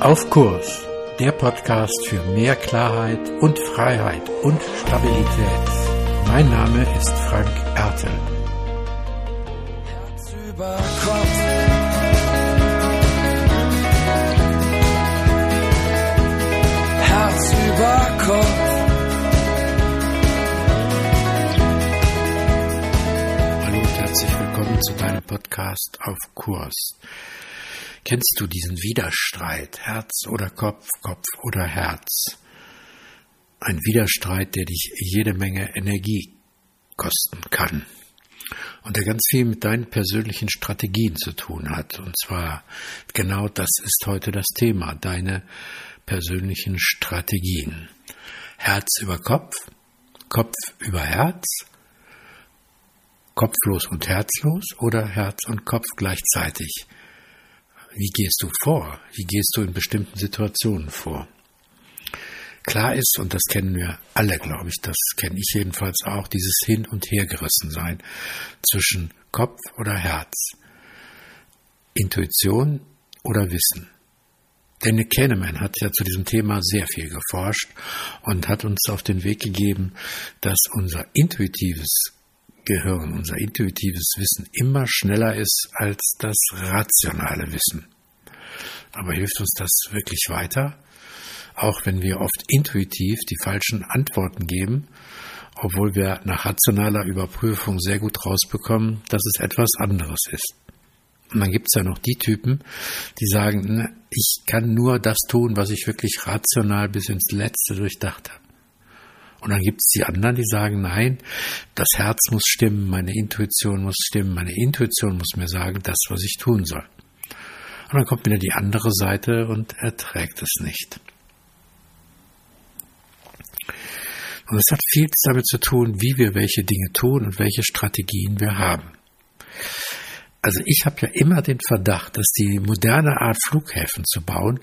Auf Kurs, der Podcast für mehr Klarheit und Freiheit und Stabilität. Mein Name ist Frank Ertel. Herz über Kopf. Herz über Kopf. Hallo und herzlich willkommen zu deinem Podcast Auf Kurs. Kennst du diesen Widerstreit, Herz oder Kopf, Kopf oder Herz? Ein Widerstreit, der dich jede Menge Energie kosten kann und der ganz viel mit deinen persönlichen Strategien zu tun hat. Und zwar genau das ist heute das Thema, deine persönlichen Strategien. Herz über Kopf, Kopf über Herz, kopflos und herzlos oder Herz und Kopf gleichzeitig. Wie gehst du vor? Wie gehst du in bestimmten Situationen vor? Klar ist, und das kennen wir alle, glaube ich, das kenne ich jedenfalls auch, dieses Hin- und Hergerissen sein zwischen Kopf oder Herz, Intuition oder Wissen. Daniel Kahneman hat ja zu diesem Thema sehr viel geforscht und hat uns auf den Weg gegeben, dass unser intuitives Gehirn, unser intuitives Wissen immer schneller ist als das rationale Wissen. Aber hilft uns das wirklich weiter? Auch wenn wir oft intuitiv die falschen Antworten geben, obwohl wir nach rationaler Überprüfung sehr gut rausbekommen, dass es etwas anderes ist. Und dann gibt es ja noch die Typen, die sagen, ich kann nur das tun, was ich wirklich rational bis ins Letzte durchdacht habe. Und dann gibt es die anderen, die sagen, nein, das Herz muss stimmen, meine Intuition muss stimmen, meine Intuition muss mir sagen, das, was ich tun soll. Und dann kommt wieder die andere Seite und erträgt es nicht. Und es hat viel damit zu tun, wie wir welche Dinge tun und welche Strategien wir haben. Also ich habe ja immer den Verdacht, dass die moderne Art Flughäfen zu bauen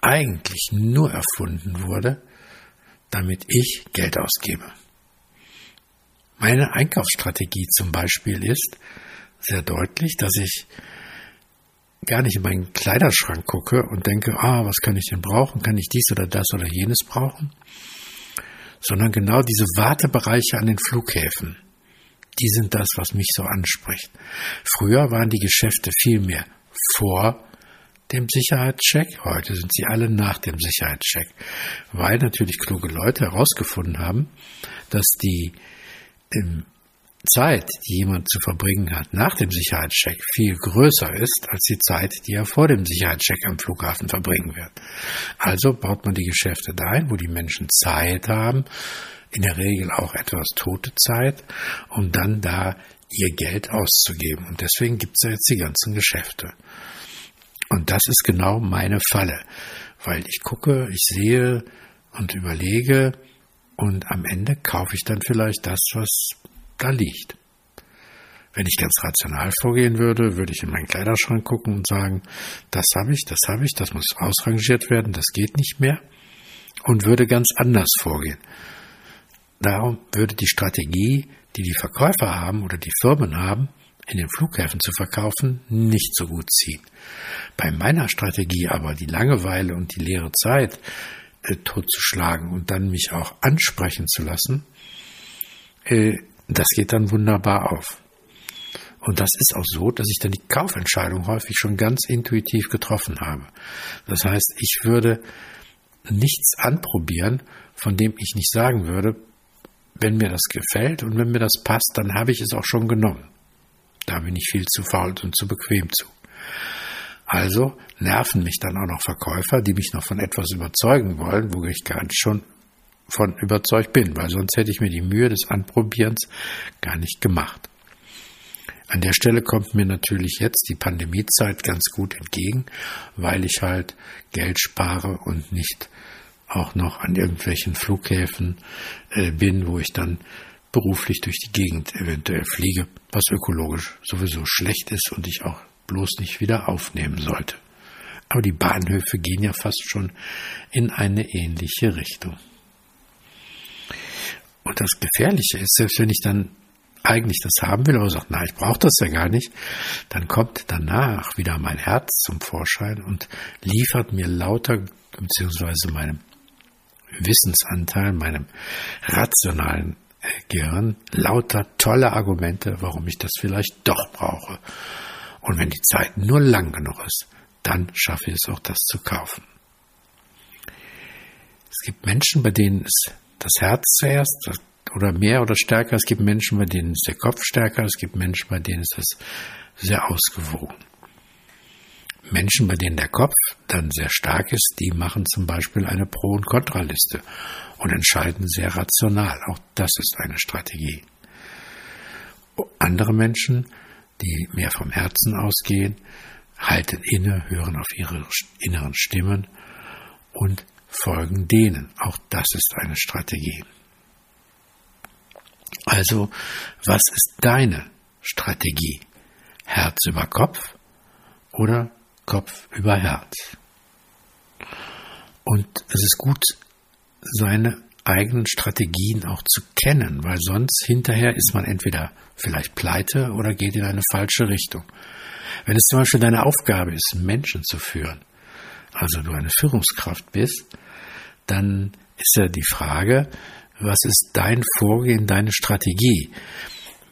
eigentlich nur erfunden wurde, damit ich Geld ausgebe. Meine Einkaufsstrategie zum Beispiel ist sehr deutlich, dass ich gar nicht in meinen Kleiderschrank gucke und denke, ah, was kann ich denn brauchen? Kann ich dies oder das oder jenes brauchen? Sondern genau diese Wartebereiche an den Flughäfen, die sind das, was mich so anspricht. Früher waren die Geschäfte viel mehr vor dem Sicherheitscheck. Heute sind sie alle nach dem Sicherheitscheck, weil natürlich kluge Leute herausgefunden haben, dass die ähm, Zeit, die jemand zu verbringen hat nach dem Sicherheitscheck, viel größer ist als die Zeit, die er vor dem Sicherheitscheck am Flughafen verbringen wird. Also baut man die Geschäfte dahin, wo die Menschen Zeit haben, in der Regel auch etwas tote Zeit, um dann da ihr Geld auszugeben. Und deswegen gibt es ja jetzt die ganzen Geschäfte. Und das ist genau meine Falle, weil ich gucke, ich sehe und überlege und am Ende kaufe ich dann vielleicht das, was da liegt. Wenn ich ganz rational vorgehen würde, würde ich in meinen Kleiderschrank gucken und sagen, das habe ich, das habe ich, das muss ausrangiert werden, das geht nicht mehr und würde ganz anders vorgehen. Darum würde die Strategie, die die Verkäufer haben oder die Firmen haben, in den Flughäfen zu verkaufen, nicht so gut ziehen. Bei meiner Strategie aber die Langeweile und die leere Zeit äh, totzuschlagen und dann mich auch ansprechen zu lassen, äh, das geht dann wunderbar auf. Und das ist auch so, dass ich dann die Kaufentscheidung häufig schon ganz intuitiv getroffen habe. Das heißt, ich würde nichts anprobieren, von dem ich nicht sagen würde, wenn mir das gefällt und wenn mir das passt, dann habe ich es auch schon genommen. Da bin ich viel zu faul und zu bequem zu. Also nerven mich dann auch noch Verkäufer, die mich noch von etwas überzeugen wollen, wo ich gar nicht schon von überzeugt bin, weil sonst hätte ich mir die Mühe des Anprobierens gar nicht gemacht. An der Stelle kommt mir natürlich jetzt die Pandemiezeit ganz gut entgegen, weil ich halt Geld spare und nicht auch noch an irgendwelchen Flughäfen äh, bin, wo ich dann beruflich durch die Gegend eventuell fliege, was ökologisch sowieso schlecht ist und ich auch bloß nicht wieder aufnehmen sollte. Aber die Bahnhöfe gehen ja fast schon in eine ähnliche Richtung. Und das Gefährliche ist, selbst wenn ich dann eigentlich das haben will, aber sagt, na, ich brauche das ja gar nicht, dann kommt danach wieder mein Herz zum Vorschein und liefert mir lauter, beziehungsweise meinem Wissensanteil, meinem rationalen Gehirn, lauter tolle Argumente, warum ich das vielleicht doch brauche. Und wenn die Zeit nur lang genug ist, dann schaffe ich es auch, das zu kaufen. Es gibt Menschen, bei denen ist das Herz zuerst oder mehr oder stärker. Es gibt Menschen, bei denen ist der Kopf stärker. Es gibt Menschen, bei denen ist es sehr ausgewogen. Menschen, bei denen der Kopf dann sehr stark ist, die machen zum Beispiel eine Pro- und Kontraliste und entscheiden sehr rational. Auch das ist eine Strategie. Andere Menschen, die mehr vom Herzen ausgehen, halten inne, hören auf ihre inneren Stimmen und folgen denen. Auch das ist eine Strategie. Also, was ist deine Strategie? Herz über Kopf oder Kopf über Herz? Und es ist gut, seine eigenen Strategien auch zu kennen, weil sonst hinterher ist man entweder vielleicht pleite oder geht in eine falsche Richtung. Wenn es zum Beispiel deine Aufgabe ist, Menschen zu führen, also du eine Führungskraft bist, dann ist ja die Frage, was ist dein Vorgehen, deine Strategie?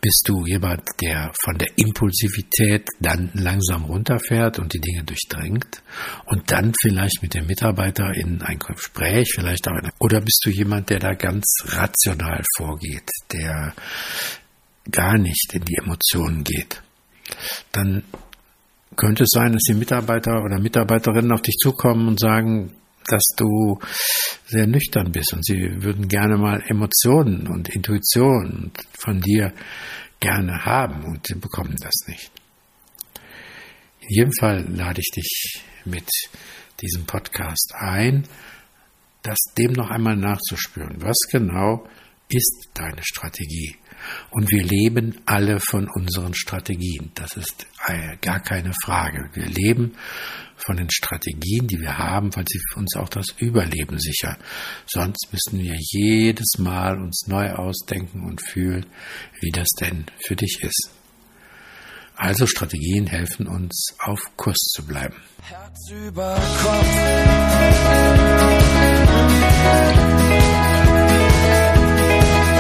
Bist du jemand, der von der Impulsivität dann langsam runterfährt und die Dinge durchdringt und dann vielleicht mit dem Mitarbeiter in ein Gespräch, vielleicht auch in, oder bist du jemand, der da ganz rational vorgeht, der gar nicht in die Emotionen geht? Dann könnte es sein, dass die Mitarbeiter oder Mitarbeiterinnen auf dich zukommen und sagen, dass du sehr nüchtern bist und sie würden gerne mal Emotionen und Intuition von dir gerne haben und sie bekommen das nicht. In jedem Fall lade ich dich mit diesem Podcast ein, das dem noch einmal nachzuspüren. Was genau ist deine Strategie? Und wir leben alle von unseren Strategien. Das ist gar keine Frage. Wir leben von den Strategien, die wir haben, weil sie uns auch das Überleben sichern. Sonst müssen wir jedes Mal uns neu ausdenken und fühlen, wie das denn für dich ist. Also Strategien helfen uns, auf Kurs zu bleiben. Herz über Kopf.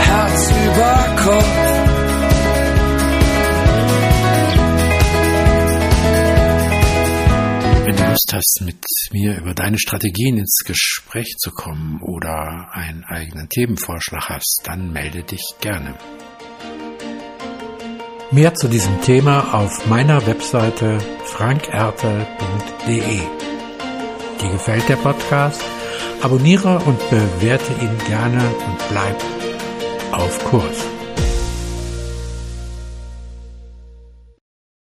Herz über Kopf. Wenn du Lust hast, mit mir über deine Strategien ins Gespräch zu kommen oder einen eigenen Themenvorschlag hast, dann melde dich gerne. Mehr zu diesem Thema auf meiner Webseite frankertel.de. Dir gefällt der Podcast? Abonniere und bewerte ihn gerne und bleib auf Kurs.